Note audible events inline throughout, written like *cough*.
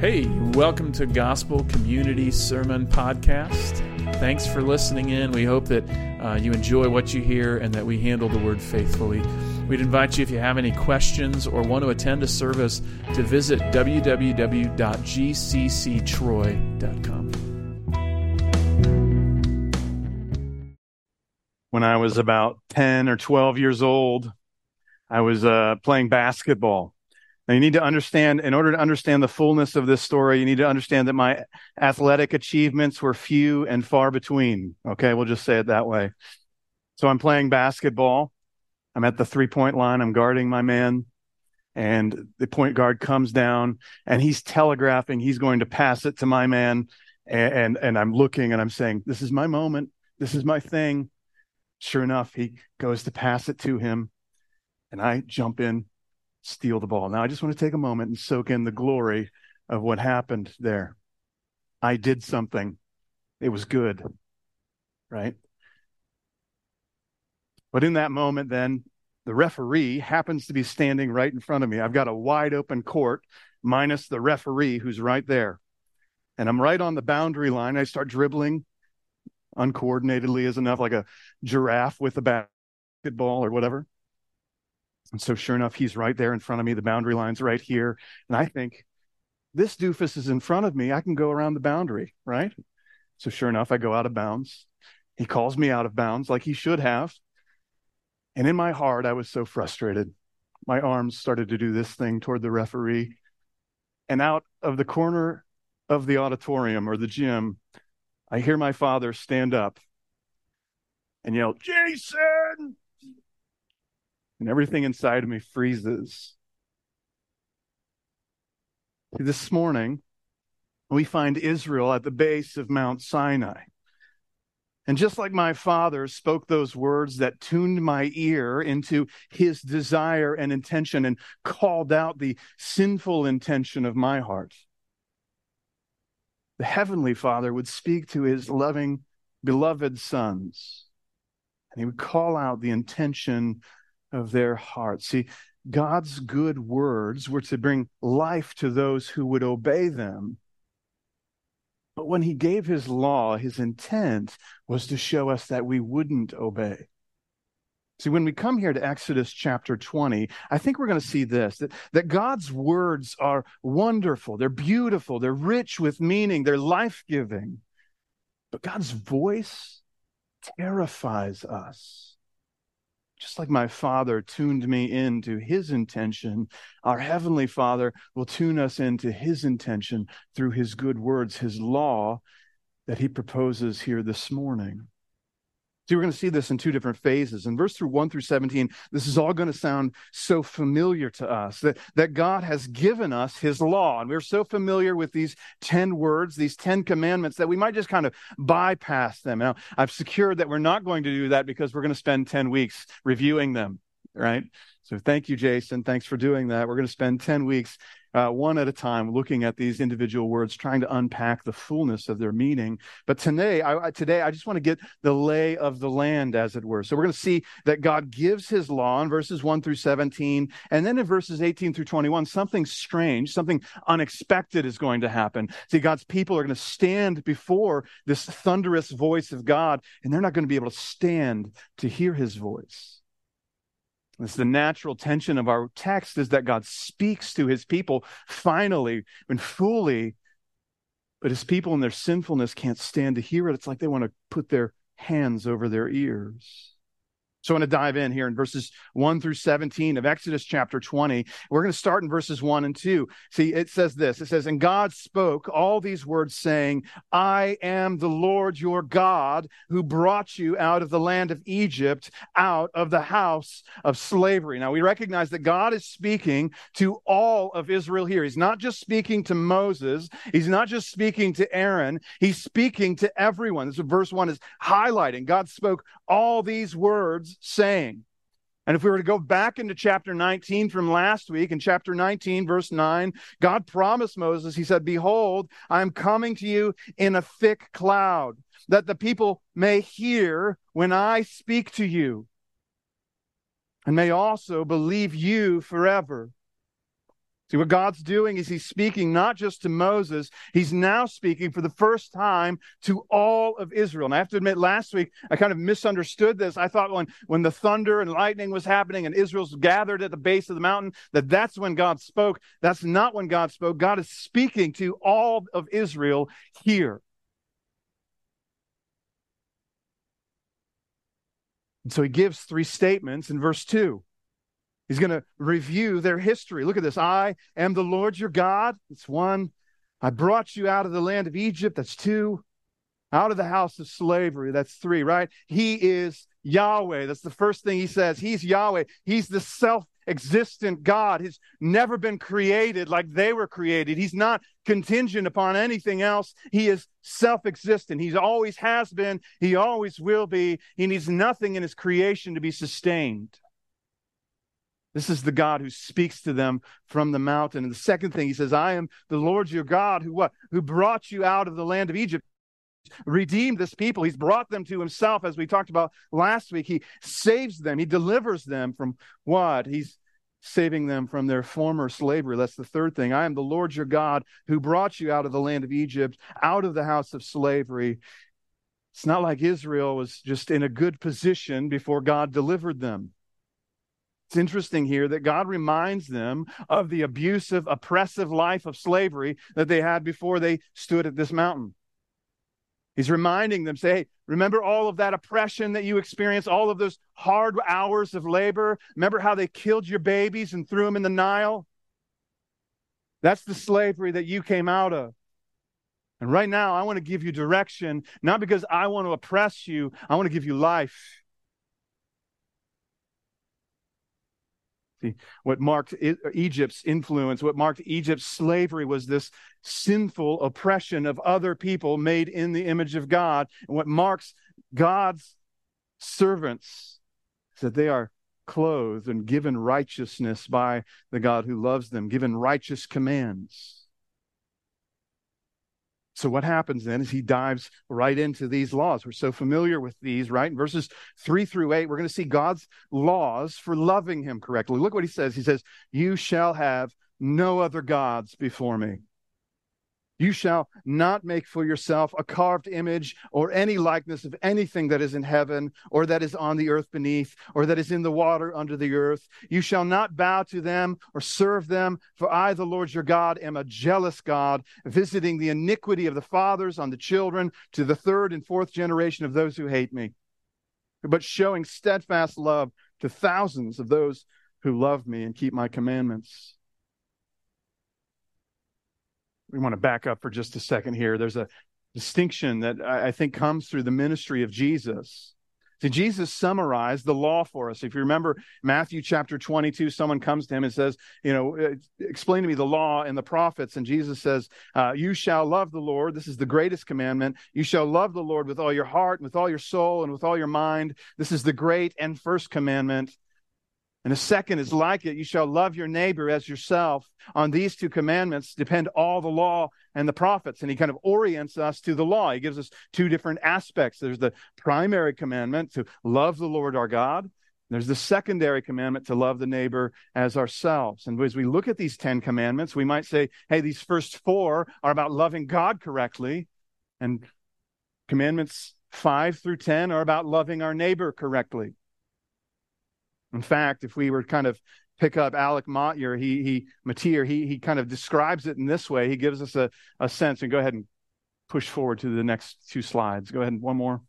Hey, welcome to Gospel Community Sermon Podcast. Thanks for listening in. We hope that uh, you enjoy what you hear and that we handle the word faithfully. We'd invite you, if you have any questions or want to attend a service, to visit www.gcctroy.com. When I was about 10 or 12 years old, I was uh, playing basketball now, you need to understand, in order to understand the fullness of this story, you need to understand that my athletic achievements were few and far between. Okay, we'll just say it that way. So I'm playing basketball. I'm at the three point line. I'm guarding my man. And the point guard comes down and he's telegraphing he's going to pass it to my man. And, and, and I'm looking and I'm saying, This is my moment. This is my thing. Sure enough, he goes to pass it to him. And I jump in steal the ball. Now, I just want to take a moment and soak in the glory of what happened there. I did something, it was good, right? But in that moment, then, the referee happens to be standing right in front of me. I've got a wide open court, minus the referee who's right there. And I'm right on the boundary line. I start dribbling uncoordinatedly is enough, like a giraffe with a basketball or whatever. And so, sure enough, he's right there in front of me. The boundary line's right here. And I think, this doofus is in front of me. I can go around the boundary, right? So, sure enough, I go out of bounds. He calls me out of bounds like he should have. And in my heart, I was so frustrated. My arms started to do this thing toward the referee. And out of the corner of the auditorium or the gym, I hear my father stand up and yell, Jason, and everything inside of me freezes. This morning, we find Israel at the base of Mount Sinai. And just like my father spoke those words that tuned my ear into his desire and intention and called out the sinful intention of my heart, the Heavenly Father would speak to his loving, beloved sons, and he would call out the intention of their hearts. See, God's good words were to bring life to those who would obey them. But when he gave his law, his intent was to show us that we wouldn't obey. See, when we come here to Exodus chapter 20, I think we're going to see this that, that God's words are wonderful, they're beautiful, they're rich with meaning, they're life giving. But God's voice terrifies us. Just like my Father tuned me into His intention, our Heavenly Father will tune us into His intention through His good words, His law that He proposes here this morning. See, we're going to see this in two different phases. In verse through 1 through 17, this is all going to sound so familiar to us that, that God has given us his law. And we're so familiar with these 10 words, these 10 commandments, that we might just kind of bypass them. Now, I've secured that we're not going to do that because we're going to spend 10 weeks reviewing them, right? So thank you, Jason. Thanks for doing that. We're going to spend 10 weeks uh, one at a time, looking at these individual words, trying to unpack the fullness of their meaning. But today, I, today, I just want to get the lay of the land, as it were. So we're going to see that God gives His law in verses one through seventeen, and then in verses eighteen through twenty-one, something strange, something unexpected is going to happen. See, God's people are going to stand before this thunderous voice of God, and they're not going to be able to stand to hear His voice. It's the natural tension of our text is that God speaks to his people finally and fully, but his people in their sinfulness can't stand to hear it. It's like they want to put their hands over their ears. So I want to dive in here in verses 1 through 17 of Exodus chapter 20. We're going to start in verses 1 and 2. See, it says this it says, And God spoke all these words, saying, I am the Lord your God who brought you out of the land of Egypt, out of the house of slavery. Now we recognize that God is speaking to all of Israel here. He's not just speaking to Moses, he's not just speaking to Aaron, he's speaking to everyone. This is verse 1 is highlighting. God spoke all these words saying. And if we were to go back into chapter 19 from last week, in chapter 19, verse 9, God promised Moses, He said, Behold, I am coming to you in a thick cloud, that the people may hear when I speak to you, and may also believe you forever. See, what God's doing is He's speaking not just to Moses, He's now speaking for the first time to all of Israel. And I have to admit, last week I kind of misunderstood this. I thought when, when the thunder and lightning was happening and Israel's gathered at the base of the mountain, that that's when God spoke. That's not when God spoke. God is speaking to all of Israel here. And so He gives three statements in verse 2. He's going to review their history. Look at this. I am the Lord your God. It's one. I brought you out of the land of Egypt. That's two. Out of the house of slavery. That's three, right? He is Yahweh. That's the first thing he says. He's Yahweh. He's the self existent God. He's never been created like they were created. He's not contingent upon anything else. He is self existent. He always has been. He always will be. He needs nothing in his creation to be sustained. This is the God who speaks to them from the mountain. And the second thing he says, I am the Lord your God who what? Who brought you out of the land of Egypt. Redeemed this people. He's brought them to himself, as we talked about last week. He saves them. He delivers them from what? He's saving them from their former slavery. That's the third thing. I am the Lord your God who brought you out of the land of Egypt, out of the house of slavery. It's not like Israel was just in a good position before God delivered them. It's interesting here that God reminds them of the abusive, oppressive life of slavery that they had before they stood at this mountain. He's reminding them, say, hey, remember all of that oppression that you experienced, all of those hard hours of labor? Remember how they killed your babies and threw them in the Nile? That's the slavery that you came out of. And right now, I want to give you direction, not because I want to oppress you, I want to give you life. What marked Egypt's influence, what marked Egypt's slavery was this sinful oppression of other people made in the image of God. And what marks God's servants is that they are clothed and given righteousness by the God who loves them, given righteous commands. So, what happens then is he dives right into these laws. We're so familiar with these, right? In verses three through eight, we're going to see God's laws for loving him correctly. Look what he says. He says, You shall have no other gods before me. You shall not make for yourself a carved image or any likeness of anything that is in heaven or that is on the earth beneath or that is in the water under the earth. You shall not bow to them or serve them, for I, the Lord your God, am a jealous God, visiting the iniquity of the fathers on the children to the third and fourth generation of those who hate me, but showing steadfast love to thousands of those who love me and keep my commandments we want to back up for just a second here. There's a distinction that I think comes through the ministry of Jesus. See, Jesus summarized the law for us. If you remember Matthew chapter 22, someone comes to him and says, You know, uh, explain to me the law and the prophets. And Jesus says, uh, You shall love the Lord. This is the greatest commandment. You shall love the Lord with all your heart, and with all your soul, and with all your mind. This is the great and first commandment. And the second is like it you shall love your neighbor as yourself. On these two commandments depend all the law and the prophets. And he kind of orients us to the law. He gives us two different aspects. There's the primary commandment to love the Lord our God. There's the secondary commandment to love the neighbor as ourselves. And as we look at these 10 commandments, we might say, hey, these first four are about loving God correctly. And commandments five through 10 are about loving our neighbor correctly. In fact, if we were kind of pick up Alec Motyer, he he Matier, he he kind of describes it in this way. He gives us a, a sense, and go ahead and push forward to the next two slides. Go ahead and one more.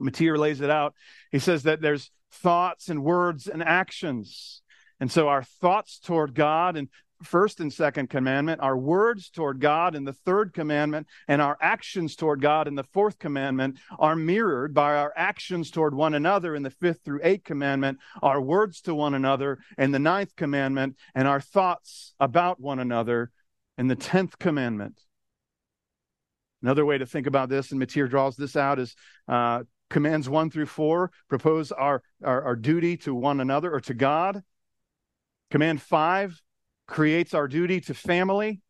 Matier lays it out. He says that there's thoughts and words and actions. And so our thoughts toward God and first and second commandment, our words toward God in the third commandment, and our actions toward God in the fourth commandment are mirrored by our actions toward one another in the fifth through eighth commandment, our words to one another in the ninth commandment, and our thoughts about one another in the tenth commandment. Another way to think about this, and Motyer draws this out, is uh, commands one through four propose our, our, our duty to one another or to God. Command five creates our duty to family.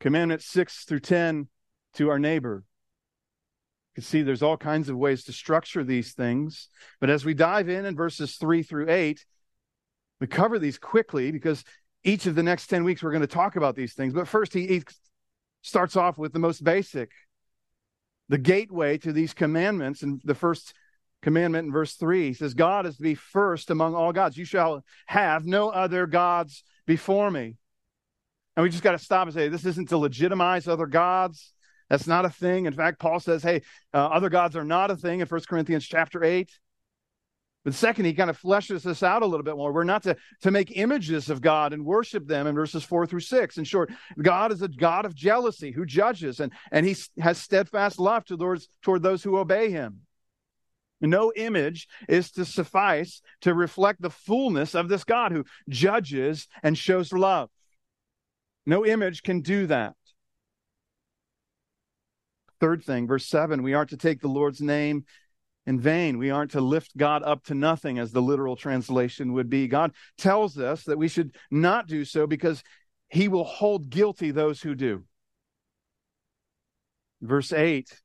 Commandment 6 through 10 to our neighbor. You can see there's all kinds of ways to structure these things. But as we dive in in verses 3 through 8, we cover these quickly because each of the next 10 weeks, we're going to talk about these things. But first, he, he starts off with the most basic the gateway to these commandments. And the first commandment in verse 3 he says, God is to be first among all gods. You shall have no other gods before me. And we just got to stop and say, this isn't to legitimize other gods. That's not a thing. In fact, Paul says, hey, uh, other gods are not a thing in 1 Corinthians chapter 8. But second, he kind of fleshes this out a little bit more. We're not to, to make images of God and worship them in verses four through six. In short, God is a God of jealousy who judges, and, and he has steadfast love towards, toward those who obey him. No image is to suffice to reflect the fullness of this God who judges and shows love. No image can do that. Third thing, verse 7 we aren't to take the Lord's name in vain. We aren't to lift God up to nothing, as the literal translation would be. God tells us that we should not do so because he will hold guilty those who do. Verse 8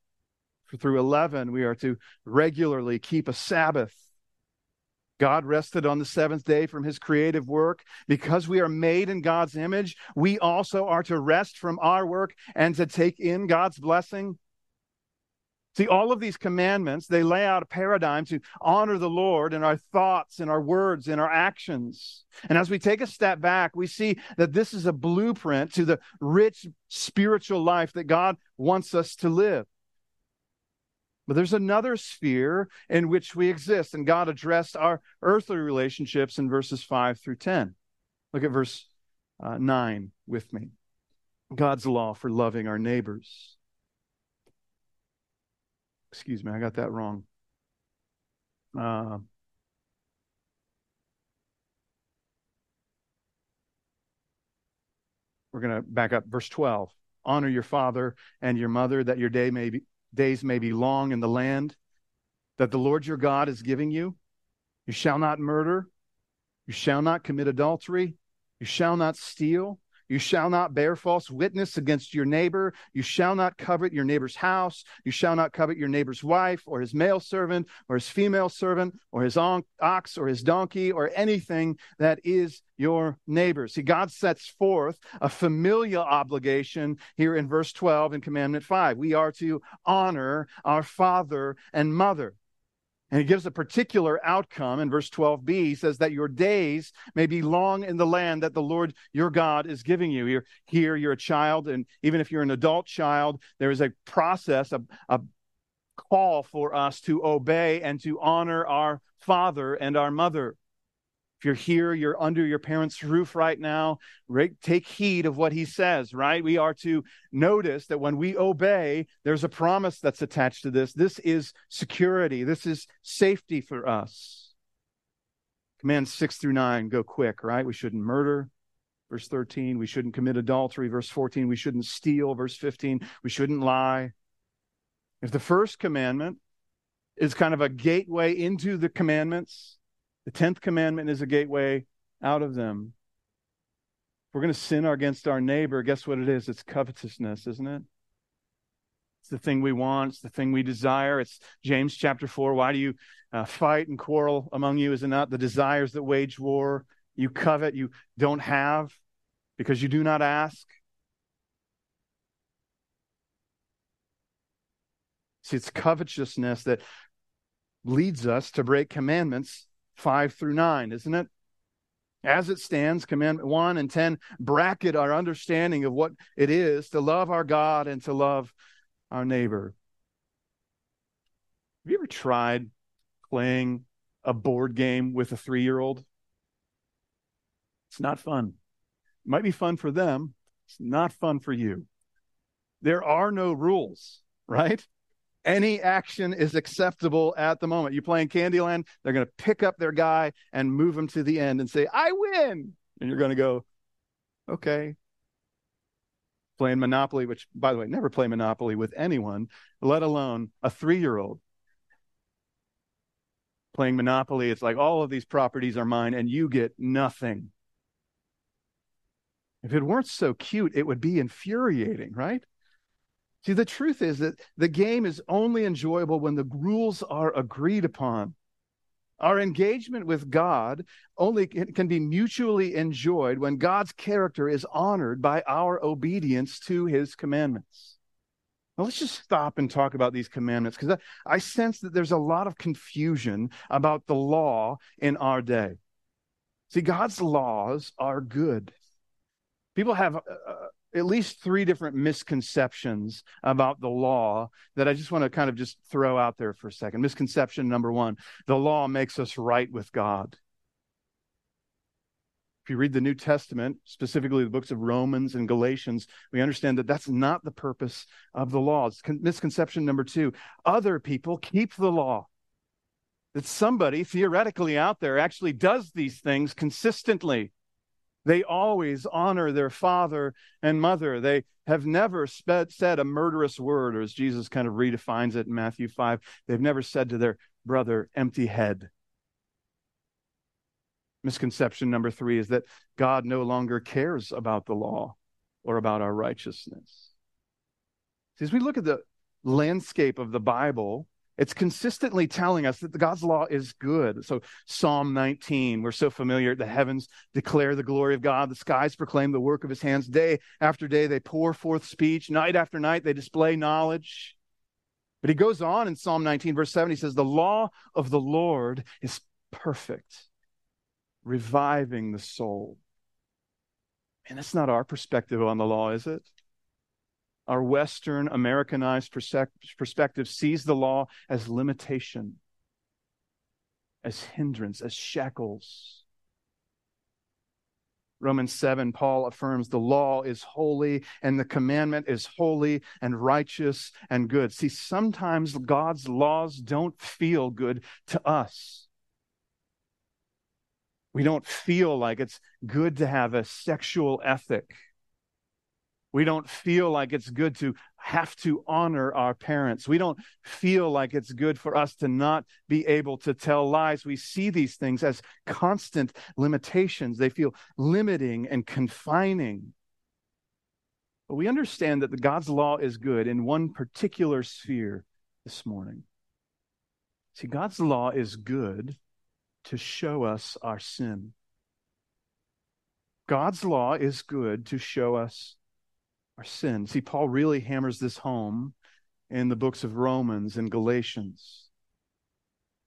through 11, we are to regularly keep a Sabbath. God rested on the seventh day from his creative work. Because we are made in God's image, we also are to rest from our work and to take in God's blessing. See, all of these commandments, they lay out a paradigm to honor the Lord in our thoughts, in our words, in our actions. And as we take a step back, we see that this is a blueprint to the rich spiritual life that God wants us to live. But there's another sphere in which we exist, and God addressed our earthly relationships in verses 5 through 10. Look at verse uh, 9 with me. God's law for loving our neighbors. Excuse me, I got that wrong. Uh, we're going to back up verse 12 honor your father and your mother that your day may be days may be long in the land that the Lord your God is giving you. You shall not murder. You shall not commit adultery. You shall not steal. You shall not bear false witness against your neighbor. You shall not covet your neighbor's house. You shall not covet your neighbor's wife, or his male servant, or his female servant, or his ox, or his donkey, or anything that is your neighbor. See, God sets forth a familial obligation here in verse 12 in Commandment 5. We are to honor our father and mother. And he gives a particular outcome in verse 12b. He says that your days may be long in the land that the Lord your God is giving you. You're here, you're a child, and even if you're an adult child, there is a process, a, a call for us to obey and to honor our father and our mother. If you're here, you're under your parents' roof right now, take heed of what he says, right? We are to notice that when we obey, there's a promise that's attached to this. This is security, this is safety for us. Commands six through nine go quick, right? We shouldn't murder. Verse 13, we shouldn't commit adultery. Verse 14, we shouldn't steal. Verse 15, we shouldn't lie. If the first commandment is kind of a gateway into the commandments, the tenth commandment is a gateway out of them. If we're going to sin against our neighbor, guess what it is? It's covetousness, isn't it? It's the thing we want. It's the thing we desire. It's James chapter 4. Why do you uh, fight and quarrel among you? Is it not the desires that wage war? You covet, you don't have because you do not ask. See, it's covetousness that leads us to break commandments 5 through 9, isn't it? As it stands, commandment 1 and 10 bracket our understanding of what it is to love our God and to love our neighbor. Have you ever tried playing a board game with a three year old? It's not fun. It might be fun for them, it's not fun for you. There are no rules, right? Any action is acceptable at the moment. You play in Candyland, they're going to pick up their guy and move him to the end and say, I win. And you're going to go, okay. Playing Monopoly, which, by the way, never play Monopoly with anyone, let alone a three year old. Playing Monopoly, it's like all of these properties are mine and you get nothing. If it weren't so cute, it would be infuriating, right? See, the truth is that the game is only enjoyable when the rules are agreed upon. Our engagement with God only can be mutually enjoyed when God's character is honored by our obedience to his commandments. Now, let's just stop and talk about these commandments because I, I, sense that there's a lot of confusion about the law in our day. See, God's laws are good. People have uh, uh at least three different misconceptions about the law that I just want to kind of just throw out there for a second. Misconception number one the law makes us right with God. If you read the New Testament, specifically the books of Romans and Galatians, we understand that that's not the purpose of the law. It's misconception number two other people keep the law. That somebody theoretically out there actually does these things consistently. They always honor their father and mother. They have never sped, said a murderous word, or as Jesus kind of redefines it in Matthew 5, they've never said to their brother, empty head. Misconception number three is that God no longer cares about the law or about our righteousness. See, as we look at the landscape of the Bible, it's consistently telling us that God's law is good. So, Psalm 19, we're so familiar. The heavens declare the glory of God, the skies proclaim the work of his hands. Day after day, they pour forth speech. Night after night, they display knowledge. But he goes on in Psalm 19, verse 7, he says, The law of the Lord is perfect, reviving the soul. And that's not our perspective on the law, is it? Our Western Americanized perspective sees the law as limitation, as hindrance, as shackles. Romans 7, Paul affirms the law is holy and the commandment is holy and righteous and good. See, sometimes God's laws don't feel good to us. We don't feel like it's good to have a sexual ethic we don't feel like it's good to have to honor our parents. We don't feel like it's good for us to not be able to tell lies. We see these things as constant limitations. They feel limiting and confining. But we understand that God's law is good in one particular sphere this morning. See, God's law is good to show us our sin. God's law is good to show us our sin. See, Paul really hammers this home in the books of Romans and Galatians.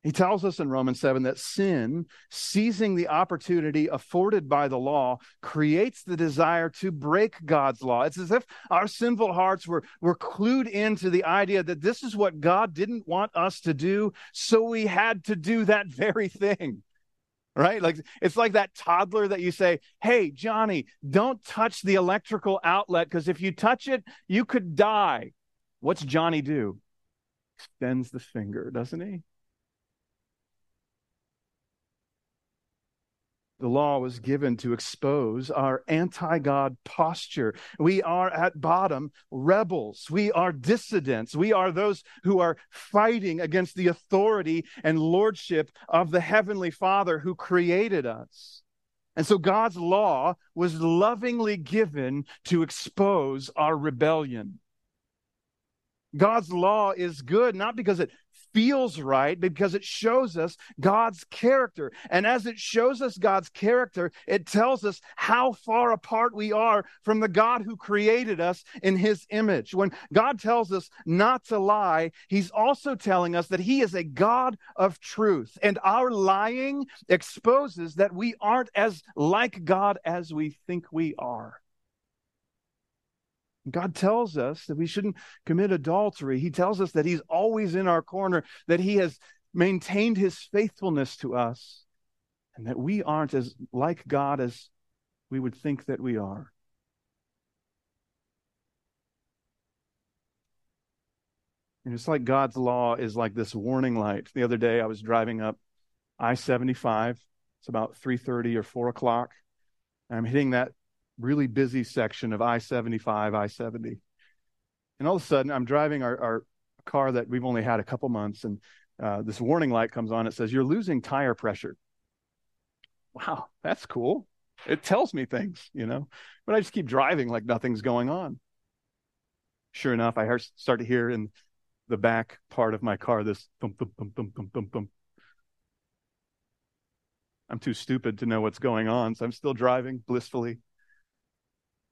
He tells us in Romans 7 that sin, seizing the opportunity afforded by the law, creates the desire to break God's law. It's as if our sinful hearts were, were clued into the idea that this is what God didn't want us to do, so we had to do that *laughs* very thing right? Like it's like that toddler that you say, "Hey, Johnny, don't touch the electrical outlet because if you touch it, you could die." What's Johnny do? Extends the finger, doesn't he? The law was given to expose our anti God posture. We are at bottom rebels. We are dissidents. We are those who are fighting against the authority and lordship of the Heavenly Father who created us. And so God's law was lovingly given to expose our rebellion. God's law is good not because it feels right because it shows us God's character. And as it shows us God's character, it tells us how far apart we are from the God who created us in his image. When God tells us not to lie, he's also telling us that he is a God of truth. And our lying exposes that we aren't as like God as we think we are. God tells us that we shouldn't commit adultery. He tells us that He's always in our corner, that He has maintained His faithfulness to us, and that we aren't as like God as we would think that we are. And it's like God's law is like this warning light. The other day I was driving up I 75. It's about 3:30 or 4 o'clock. I'm hitting that really busy section of I 75, I 70. And all of a sudden, I'm driving our, our car that we've only had a couple months, and uh, this warning light comes on. It says, You're losing tire pressure. Wow, that's cool. It tells me things, you know, but I just keep driving like nothing's going on. Sure enough, I start to hear in the back part of my car this thump, thump, thump, thump, thump, thump, thump. I'm too stupid to know what's going on, so I'm still driving blissfully,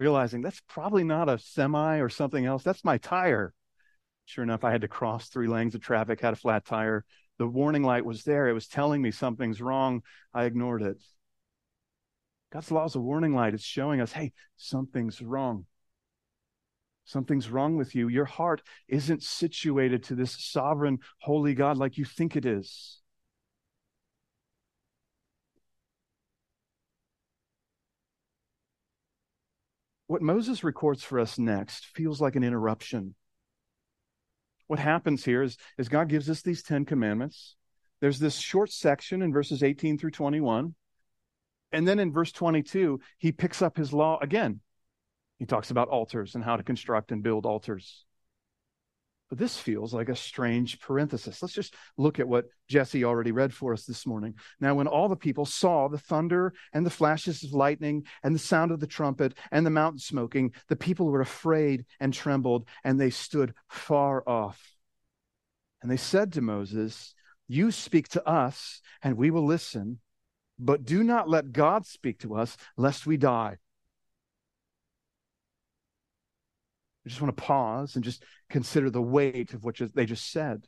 realizing that's probably not a semi or something else. That's my tire. Sure enough, I had to cross three lanes of traffic, had a flat tire. The warning light was there. It was telling me something's wrong. I ignored it. God's law is a warning light. It's showing us, hey, something's wrong. Something's wrong with you. Your heart isn't situated to this sovereign, holy God like you think it is. What Moses records for us next feels like an interruption. What happens here is, is God gives us these Ten Commandments. There's this short section in verses 18 through 21. And then in verse 22, he picks up his law again. He talks about altars and how to construct and build altars. But this feels like a strange parenthesis. Let's just look at what Jesse already read for us this morning. Now, when all the people saw the thunder and the flashes of lightning and the sound of the trumpet and the mountain smoking, the people were afraid and trembled, and they stood far off. And they said to Moses, You speak to us, and we will listen, but do not let God speak to us, lest we die. I just want to pause and just consider the weight of what they just said.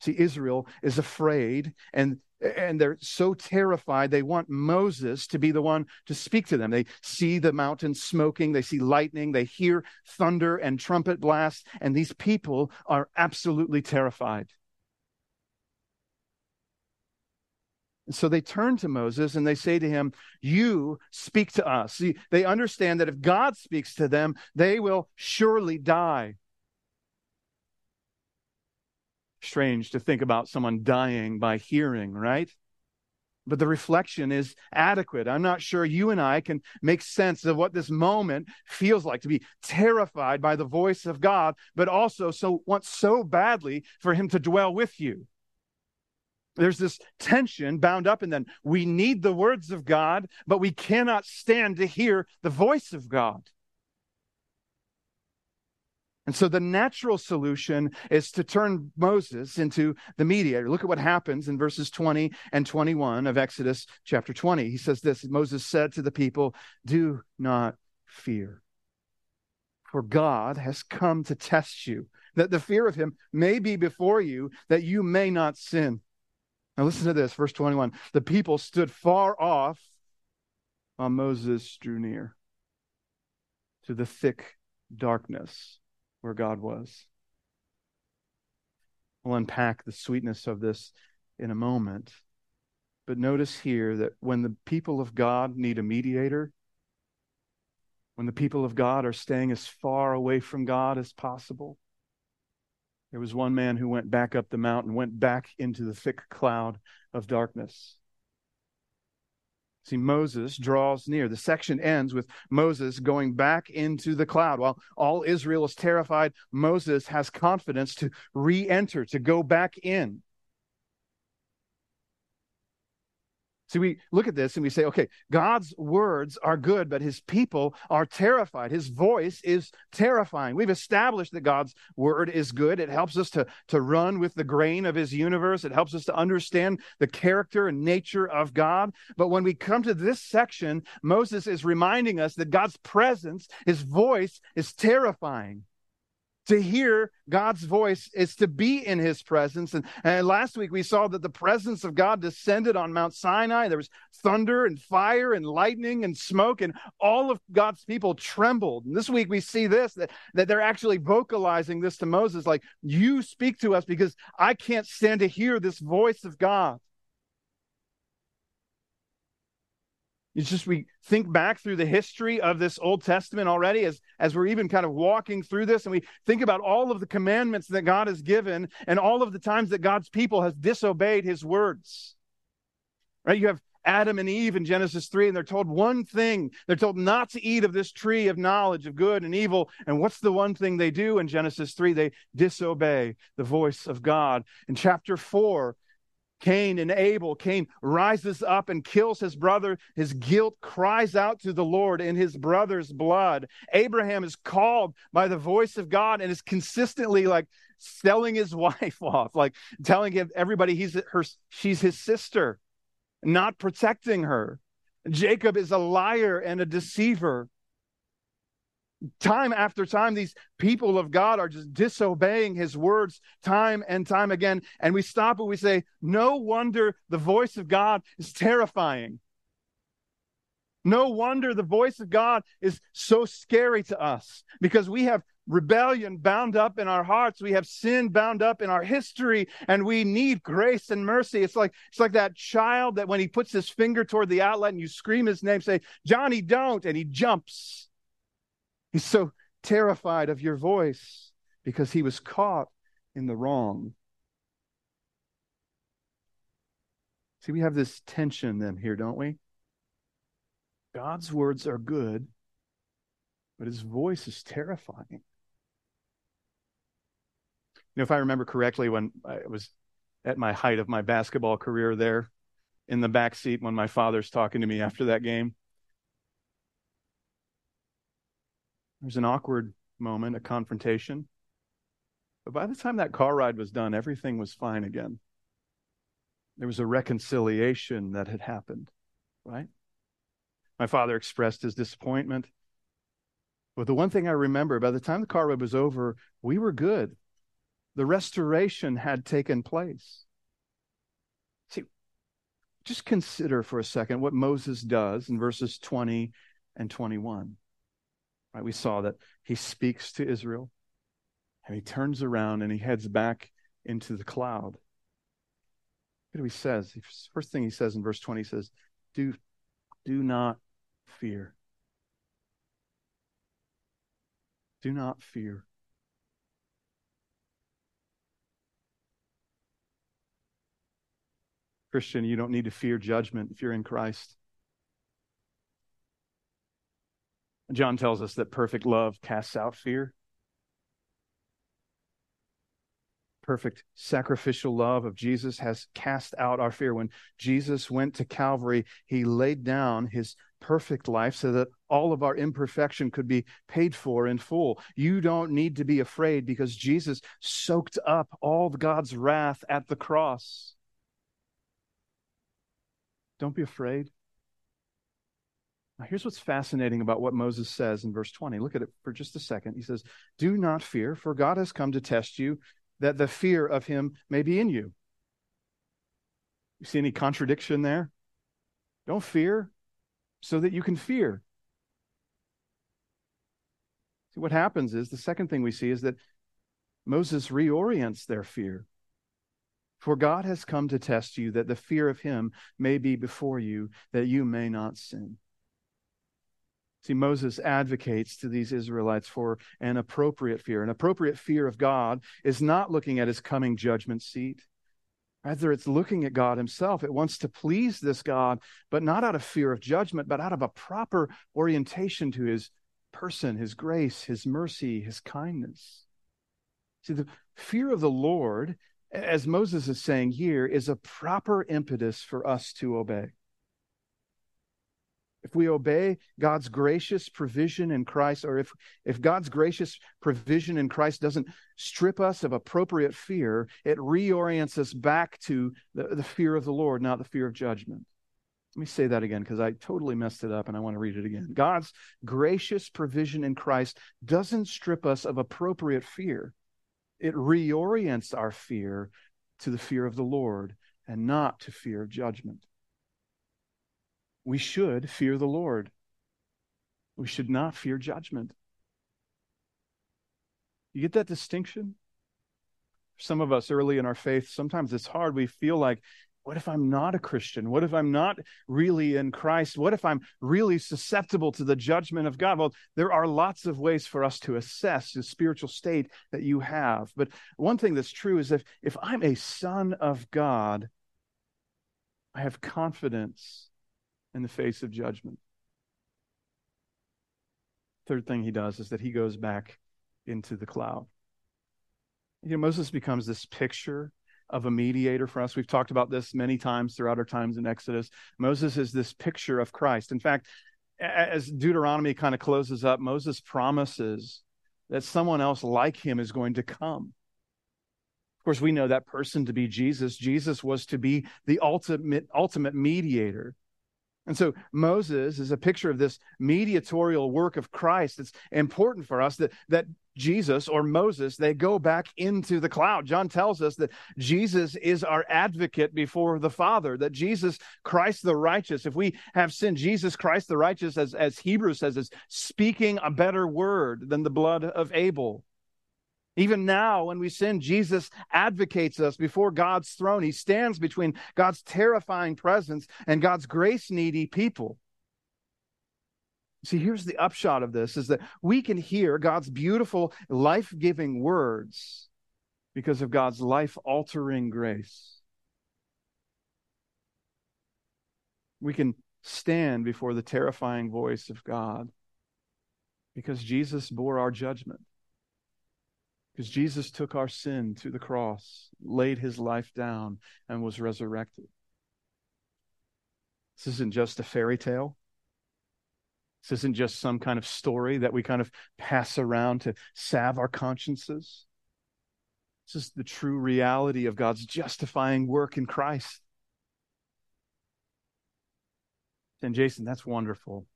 See, Israel is afraid and and they're so terrified they want Moses to be the one to speak to them. They see the mountain smoking, they see lightning, they hear thunder and trumpet blasts, and these people are absolutely terrified. So they turn to Moses and they say to him, You speak to us. See, they understand that if God speaks to them, they will surely die. Strange to think about someone dying by hearing, right? But the reflection is adequate. I'm not sure you and I can make sense of what this moment feels like to be terrified by the voice of God, but also so want so badly for him to dwell with you there's this tension bound up in them. We need the words of God, but we cannot stand to hear the voice of God. And so the natural solution is to turn Moses into the mediator. Look at what happens in verses 20 and 21 of Exodus chapter 20. He says this Moses said to the people, Do not fear, for God has come to test you, that the fear of him may be before you, that you may not sin. Now, listen to this, verse 21. The people stood far off while Moses drew near to the thick darkness where God was. We'll unpack the sweetness of this in a moment. But notice here that when the people of God need a mediator, when the people of God are staying as far away from God as possible, there was one man who went back up the mountain, went back into the thick cloud of darkness. See, Moses draws near. The section ends with Moses going back into the cloud. While all Israel is terrified, Moses has confidence to re enter, to go back in. See, we look at this and we say, okay, God's words are good, but his people are terrified. His voice is terrifying. We've established that God's word is good. It helps us to, to run with the grain of his universe, it helps us to understand the character and nature of God. But when we come to this section, Moses is reminding us that God's presence, his voice, is terrifying to hear God's voice is to be in his presence. And, and, last week we saw that the presence of God descended on Mount Sinai. There was thunder and fire and lightning and smoke, and all of God's people trembled. And this week we see this that, that they're actually vocalizing this to Moses like, You speak to us because I can't stand to hear this voice of God. It's just we think back through the history of this Old Testament already as, as we're even kind of walking through this, and we think about all of the commandments that God has given and all of the times that God's people has disobeyed his words. Right? You have Adam and Eve in Genesis 3, and they're told one thing. They're told not to eat of this tree of knowledge of good and evil. And what's the one thing they do in Genesis 3? They disobey the voice of God. In chapter 4, Cain and Abel. Cain rises up and kills his brother. His guilt cries out to the Lord in his brother's blood. Abraham is called by the voice of God and is consistently like selling his *laughs* wife off, like telling him everybody he's her, she's his sister. not protecting her. Jacob is a liar and a deceiver. Time after time, these people of God are just disobeying his words time and time again. And we stop and we say, No wonder the voice of God is terrifying. No wonder the voice of God is so scary to us because we have rebellion bound up in our hearts. We have sin bound up in our history and we need grace and mercy. It's like it's like that child that when he puts his finger toward the outlet and you scream his name, say, Johnny, don't, and he jumps. He's so terrified of your voice because he was caught in the wrong. See, we have this tension then here, don't we? God's words are good, but his voice is terrifying. You know, if I remember correctly, when I was at my height of my basketball career there in the back seat when my father's talking to me after that game, there was an awkward moment, a confrontation. But by the time that car ride was done, everything was fine again. There was a reconciliation that had happened, right? My father expressed his disappointment. But the one thing I remember, by the time the car ride was over, we were good. The restoration had taken place. See, just consider for a second what Moses does in verses 20 and 21. Right, we saw that he speaks to Israel and he turns around and he heads back into the cloud. What do he says? First thing he says in verse 20 he says, Do, do not fear. Do not fear. Christian, you don't need to fear judgment if you're in Christ. John tells us that perfect love casts out fear. perfect sacrificial love of Jesus has cast out our fear. When Jesus went to Calvary, he laid down his perfect life so that all of our imperfection could be paid for in full. You don't need to be afraid because Jesus soaked up all God's wrath at the cross. Don't be afraid. Now, here's what's fascinating about what Moses says in verse 20. Look at it for just a second. He says, Do not fear, for God has come to test you that the fear of him may be in you. You see any contradiction there? Don't fear so that you can fear. See, what happens is the second thing we see is that Moses reorients their fear. For God has come to test you that the fear of him may be before you, that you may not sin. See, Moses advocates to these Israelites for an appropriate fear. An appropriate fear of God is not looking at his coming judgment seat. Rather, it's looking at God himself. It wants to please this God, but not out of fear of judgment, but out of a proper orientation to his person, his grace, his mercy, his kindness. See, the fear of the Lord, as Moses is saying here, is a proper impetus for us to obey if we obey God's gracious provision in Christ, or if, if God's gracious provision in Christ doesn't strip us of appropriate fear, it reorients us back to the, the fear of the Lord, not the fear of judgment. Let me say that again because I totally messed it up and I want to read it again. God's gracious provision in Christ doesn't strip us of appropriate fear, it reorients our fear to the fear of the Lord and not to fear of judgment we should fear the Lord. We should not fear judgment. You get that distinction? Some of us early in our faith, sometimes it's hard. We feel like, what if I'm not a Christian? What if I'm not really in Christ? What if I'm really susceptible to the judgment of God? Well, there are lots of ways for us to assess the spiritual state that you have. But one thing that's true is if, if I'm a son of God, I have confidence in the face of judgment. Third thing he does is that he goes back into the cloud. You know, Moses becomes this picture of a mediator for us. We've talked about this many times throughout our times in Exodus. Moses is this picture of Christ. In fact, as Deuteronomy kind of closes up, Moses promises that someone else like him is going to come. Of course, we know that person to be Jesus. Jesus was to be the ultimate, ultimate mediator. And so Moses is a picture of this mediatorial work of Christ. It's important for us that, that Jesus or Moses, they go back into the cloud. John tells us that Jesus is our advocate before the Father, that Jesus Christ the righteous, if we have sinned, Jesus Christ the righteous, as, as Hebrews says, is speaking a better word than the blood of Abel. Even now, when we sin, Jesus advocates us before God's throne. He stands between God's terrifying presence and God's grace needy people. See, here's the upshot of this is that we can hear God's beautiful, life giving words because of God's life altering grace. We can stand before the terrifying voice of God because Jesus bore our judgment. Because Jesus took our sin to the cross, laid his life down, and was resurrected. This isn't just a fairy tale. This isn't just some kind of story that we kind of pass around to salve our consciences. This is the true reality of God's justifying work in Christ. And Jason, that's wonderful.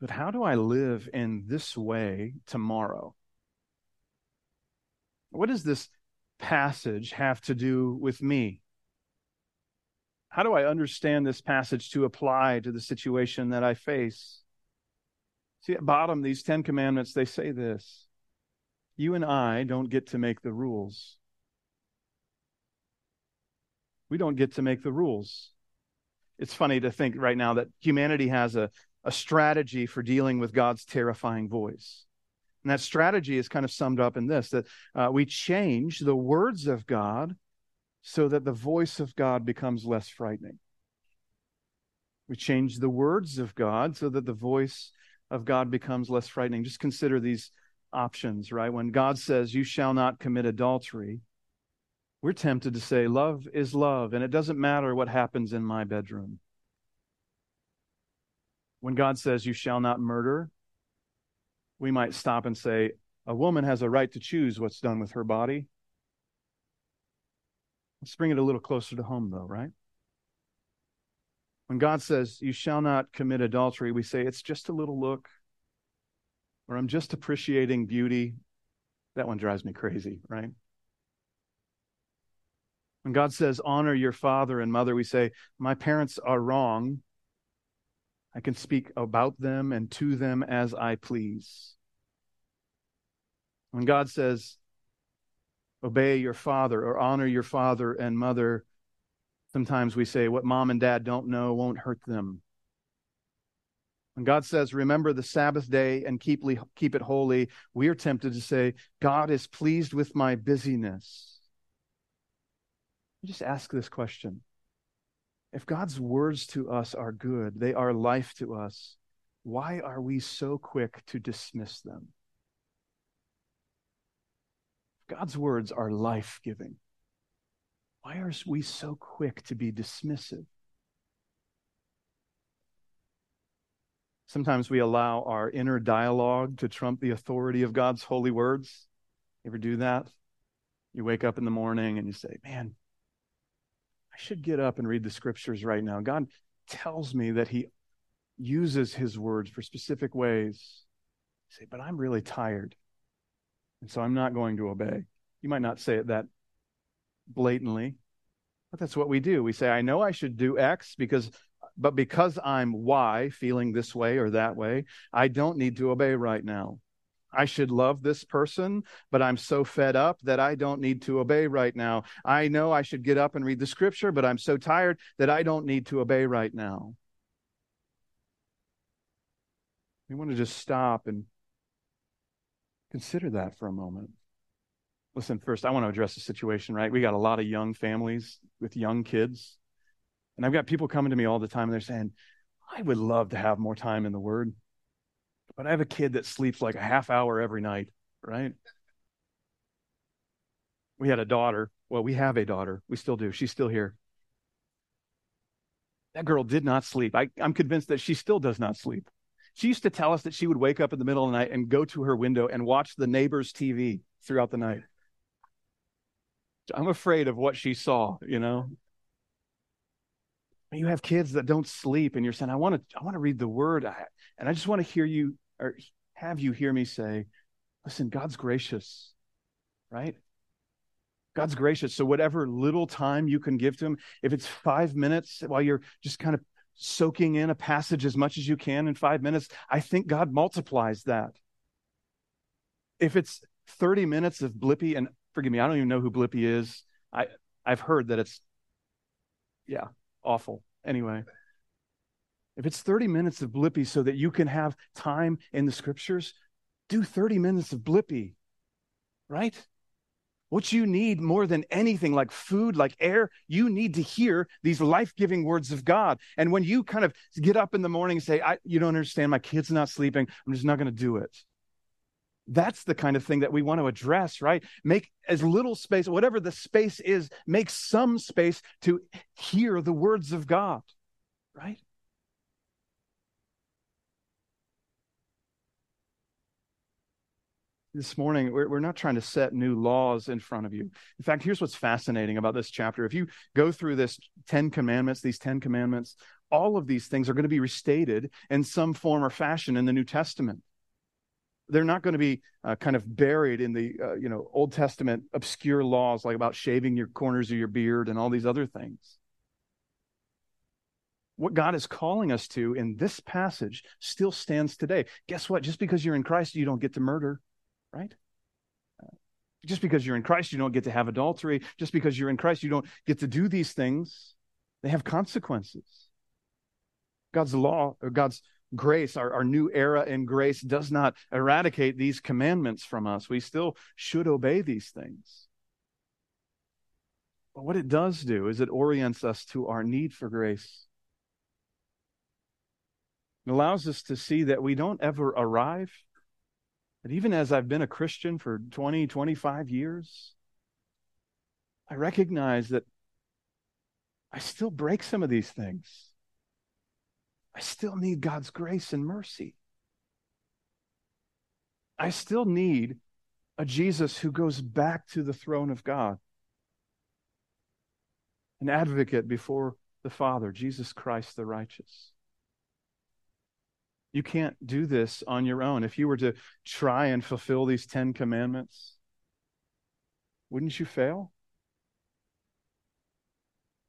But how do I live in this way tomorrow? What does this passage have to do with me? How do I understand this passage to apply to the situation that I face? See, at bottom, these Ten Commandments, they say this You and I don't get to make the rules. We don't get to make the rules. It's funny to think right now that humanity has a, a strategy for dealing with God's terrifying voice. And that strategy is kind of summed up in this that uh, we change the words of God so that the voice of God becomes less frightening. We change the words of God so that the voice of God becomes less frightening. Just consider these options, right? When God says, You shall not commit adultery, we're tempted to say, Love is love, and it doesn't matter what happens in my bedroom. When God says, You shall not murder, we might stop and say, a woman has a right to choose what's done with her body. Let's bring it a little closer to home, though, right? When God says, You shall not commit adultery, we say, It's just a little look, or I'm just appreciating beauty. That one drives me crazy, right? When God says, Honor your father and mother, we say, My parents are wrong, I can speak about them and to them as I please. When God says, obey your father or honor your father and mother, sometimes we say, what mom and dad don't know won't hurt them. When God says, remember the Sabbath day and keep, keep it holy, we are tempted to say, God is pleased with my busyness. Just ask this question if God's words to us are good, they are life to us, why are we so quick to dismiss them? God's words are life giving. Why are we so quick to be dismissive? Sometimes we allow our inner dialogue to trump the authority of God's holy words. You ever do that? You wake up in the morning and you say, Man, I should get up and read the scriptures right now. God tells me that He uses His words for specific ways. You say, but I'm really tired. And so I'm not going to obey. You might not say it that blatantly, but that's what we do. We say, I know I should do X because, but because I'm Y, feeling this way or that way, I don't need to obey right now. I should love this person, but I'm so fed up that I don't need to obey right now. I know I should get up and read the scripture, but I'm so tired that I don't need to obey right now. We want to just stop and consider that for a moment. Listen, first, I want to address the situation, right? We got a lot of young families with young kids. And I've got people coming to me all the time and they're saying, I would love to have more time in the Word but I have a kid that sleeps like a half hour every night, right? We had a daughter. Well, we have a daughter. We still do. She's still here. That girl did not sleep. I, I'm convinced that she still does not sleep. She used to tell us that she would wake up in the middle of the night and go to her window and watch the neighbor's TV throughout the night. I'm afraid of what she saw, you know. You have kids that don't sleep, and you're saying, I want to, I want to read the word. I, And I just want to hear you or have you hear me say, listen, God's gracious, right? God's gracious. So, whatever little time you can give to Him, if it's five minutes while you're just kind of soaking in a passage as much as you can in five minutes, I think God multiplies that. If it's 30 minutes of Blippi, and forgive me, I don't even know who Blippi is. I, I've heard that it's, yeah, awful. Anyway, if it's 30 minutes of Blippi so that you can have time in the scriptures, do 30 minutes of Blippi, right? What you need more than anything, like food, like air, you need to hear these life giving words of God. And when you kind of get up in the morning and say, I, You don't understand, my kid's not sleeping, I'm just not going to do it. That's the kind of thing that we want to address, right? Make as little space, whatever the space is, make some space to hear the words of God, right? This morning, we're, we're not trying to set new laws in front of you. In fact, here's what's fascinating about this chapter. If you go through this 10 commandments, these 10 commandments, all of these things are going to be restated in some form or fashion in the New Testament. They're not going to be uh, kind of buried in the uh, you know Old Testament obscure laws like about shaving your corners of your beard and all these other things. What God is calling us to in this passage still stands today. Guess what? Just because you're in Christ, you don't get to murder right? Uh, just because you're in Christ, you don't get to have adultery. Just because you're in Christ, you don't get to do these things. They have consequences. God's law, or God's grace, our, our new era in grace, does not eradicate these commandments from us. We still should obey these things. But what it does do is it orients us to our need for grace. It allows us to see that we don't ever arrive even as I've been a Christian for 20, 25 years, I recognize that I still break some of these things. I still need God's grace and mercy. I still need a Jesus who goes back to the throne of God, an advocate before the Father, Jesus Christ the righteous. You can't do this on your own. If you were to try and fulfill these 10 commandments, wouldn't you fail?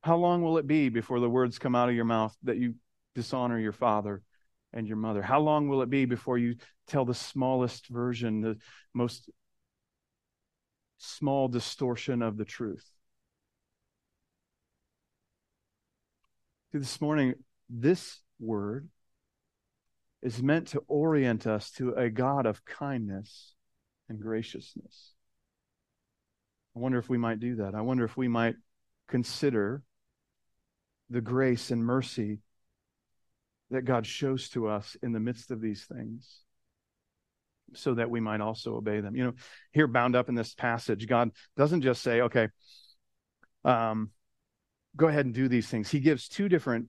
How long will it be before the words come out of your mouth that you dishonor your father and your mother? How long will it be before you tell the smallest version, the most small distortion of the truth? See, this morning, this word is meant to orient us to a God of kindness and graciousness. I wonder if we might do that. I wonder if we might consider the grace and mercy that God shows to us in the midst of these things so that we might also obey them. You know, here bound up in this passage, God doesn't just say, okay, um, go ahead and do these things. He gives two different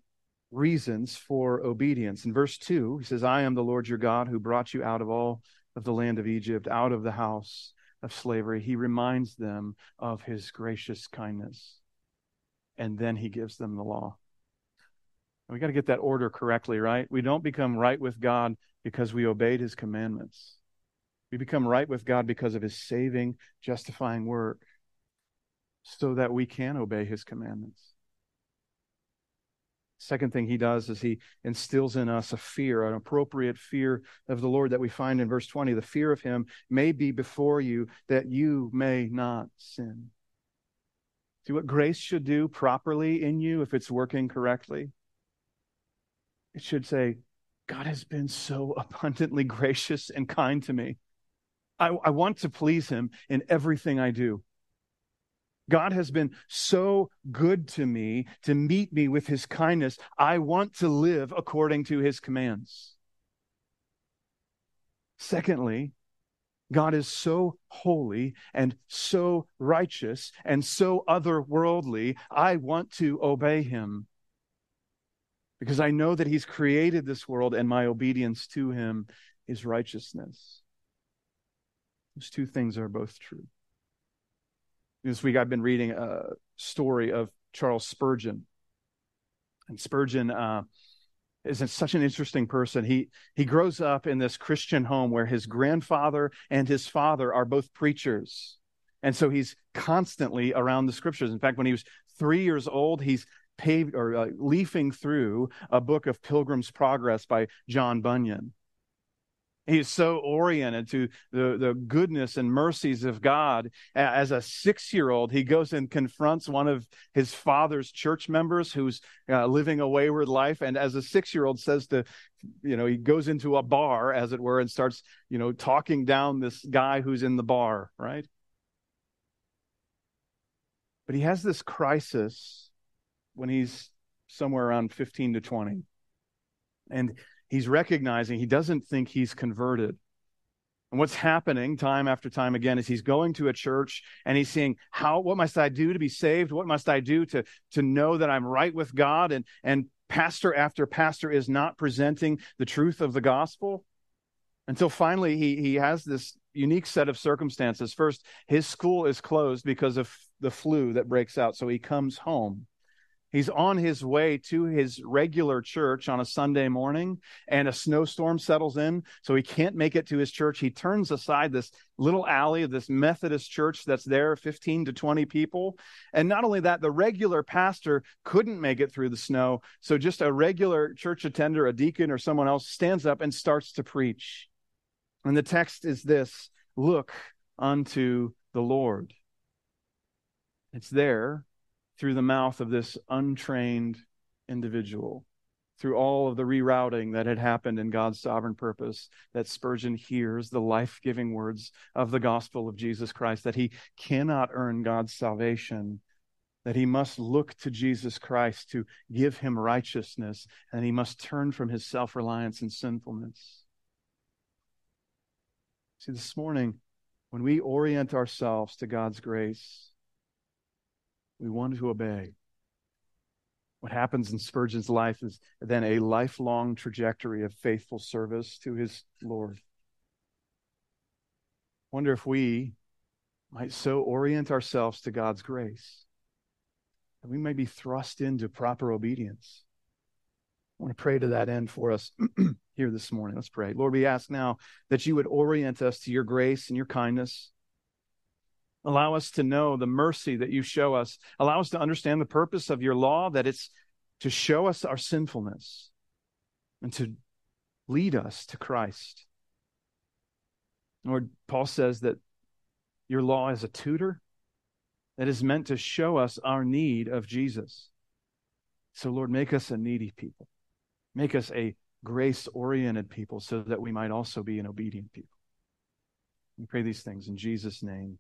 reasons for obedience. In verse 2, he says, I am the Lord your God who brought you out of all of the land of Egypt, out of the house of slavery. He reminds them of his gracious kindness. And then he gives them the law. And we got to get that order correctly, right? We don't become right with God because we obeyed his commandments. We become right with God because of his saving, justifying work so that we can obey his commandments. Second thing he does is he instills in us a fear, an appropriate fear of the Lord that we find in verse 20. The fear of him may be before you that you may not sin. See what grace should do properly in you if it's working correctly? It should say, God has been so *laughs* abundantly gracious and kind to me. I, I want to please him in everything I do. God has been so good to me to meet me with his kindness. I want to live according to his commands. Secondly, God is so holy and so righteous and so otherworldly. I want to obey him because I know that he's created this world and my obedience to him is righteousness. Those two things are both true. This week I've been reading a story of Charles Spurgeon. And Spurgeon uh, is such an interesting person. He he grows up in this Christian home where his grandfather and his father are both preachers. And so he's constantly around the scriptures. In fact, when he was three years old, he's paved or uh, leafing through a book of Pilgrim's Progress by John Bunyan. He is so oriented to the, the goodness and mercies of God. As a six year old, he goes and confronts one of his father's church members who's uh, living a wayward life. And as a six year old says to, you know, he goes into a bar, as it were, and starts, you know, talking down this guy who's in the bar, right? But he has this crisis when he's somewhere around 15 to 20. And he's recognizing he doesn't think he's converted. And what's happening time after time again is he's going to a church and he's seeing how what must I do to be saved? What must I do to to know that I'm right with God? And and pastor after pastor is not presenting the truth of the gospel until finally he he has this unique set of circumstances. First, his school is closed because of the flu that breaks out, so he comes home. He's on his way to his regular church on a Sunday morning, and a snowstorm settles in, so he can't make it to his church. He turns aside this little alley of this Methodist church that's there, 15 to 20 people. And not only that, the regular pastor couldn't make it through the snow, so just a regular church attender, a deacon, or someone else stands up and starts to preach. And the text is this Look unto the Lord. It's there through the mouth of this untrained individual, through all of the rerouting that had happened in God's sovereign purpose, that Spurgeon hears the life giving words of the gospel of Jesus Christ, that he cannot earn God's salvation, that he must look to Jesus Christ to give him righteousness, and he must turn from his self reliance and sinfulness. See, this morning, when we orient ourselves to God's grace, we want to obey. What happens in Spurgeon's life is then a lifelong trajectory of faithful service to his Lord. Wonder if we might so orient ourselves to God's grace that we may be thrust into proper obedience. I want to pray to that end for us *clears throat* here this morning. Let's pray. Lord, we ask now that you would orient us to your grace and your kindness. Allow us to know the mercy that you show us. Allow us to understand the purpose of your law, that it's to show us our sinfulness and to lead us to Christ. Lord, Paul says that your law is a tutor that is meant to show us our need of Jesus. So, Lord, make us a needy people. Make us a grace oriented people so that we might also be an obedient people. We pray these things in Jesus' name.